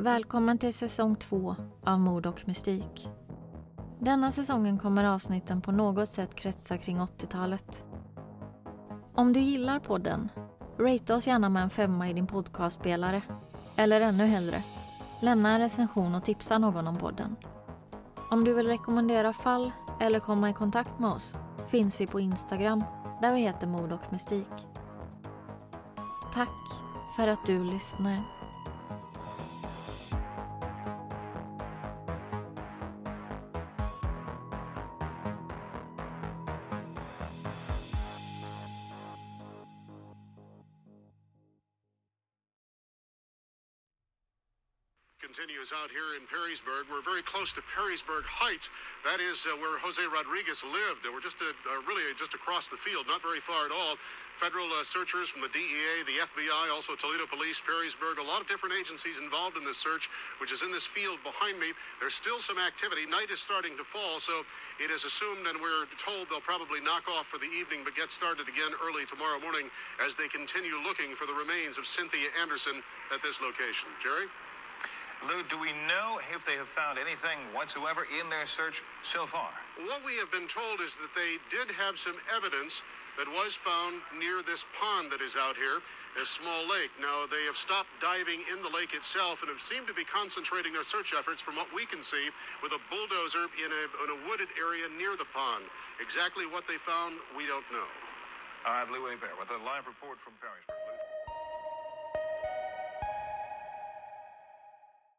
Välkommen till säsong två av Mord och mystik. Denna säsongen kommer avsnitten på något sätt kretsa kring 80-talet. Om du gillar podden, ratea oss gärna med en femma i din podcastspelare. Eller ännu hellre, lämna en recension och tipsa någon om podden. Om du vill rekommendera fall eller komma i kontakt med oss finns vi på Instagram där vi heter Mord och mystik. Tack för att du lyssnar. Continues out here in Perrysburg. We're very close to Perrysburg Heights. That is uh, where Jose Rodriguez lived. We're just uh, uh, really just across the field, not very far at all. Federal uh, searchers from the DEA, the FBI, also Toledo Police, Perrysburg, a lot of different agencies involved in this search, which is in this field behind me. There's still some activity. Night is starting to fall, so it is assumed and we're told they'll probably knock off for the evening but get started again early tomorrow morning as they continue looking for the remains of Cynthia Anderson at this location. Jerry? Lou, do we know if they have found anything whatsoever in their search so far? What we have been told is that they did have some evidence that was found near this pond that is out here, a small lake. Now, they have stopped diving in the lake itself and have seemed to be concentrating their search efforts, from what we can see, with a bulldozer in a, in a wooded area near the pond. Exactly what they found, we don't know. All right, Lou Bear with a live report from Perrysburg.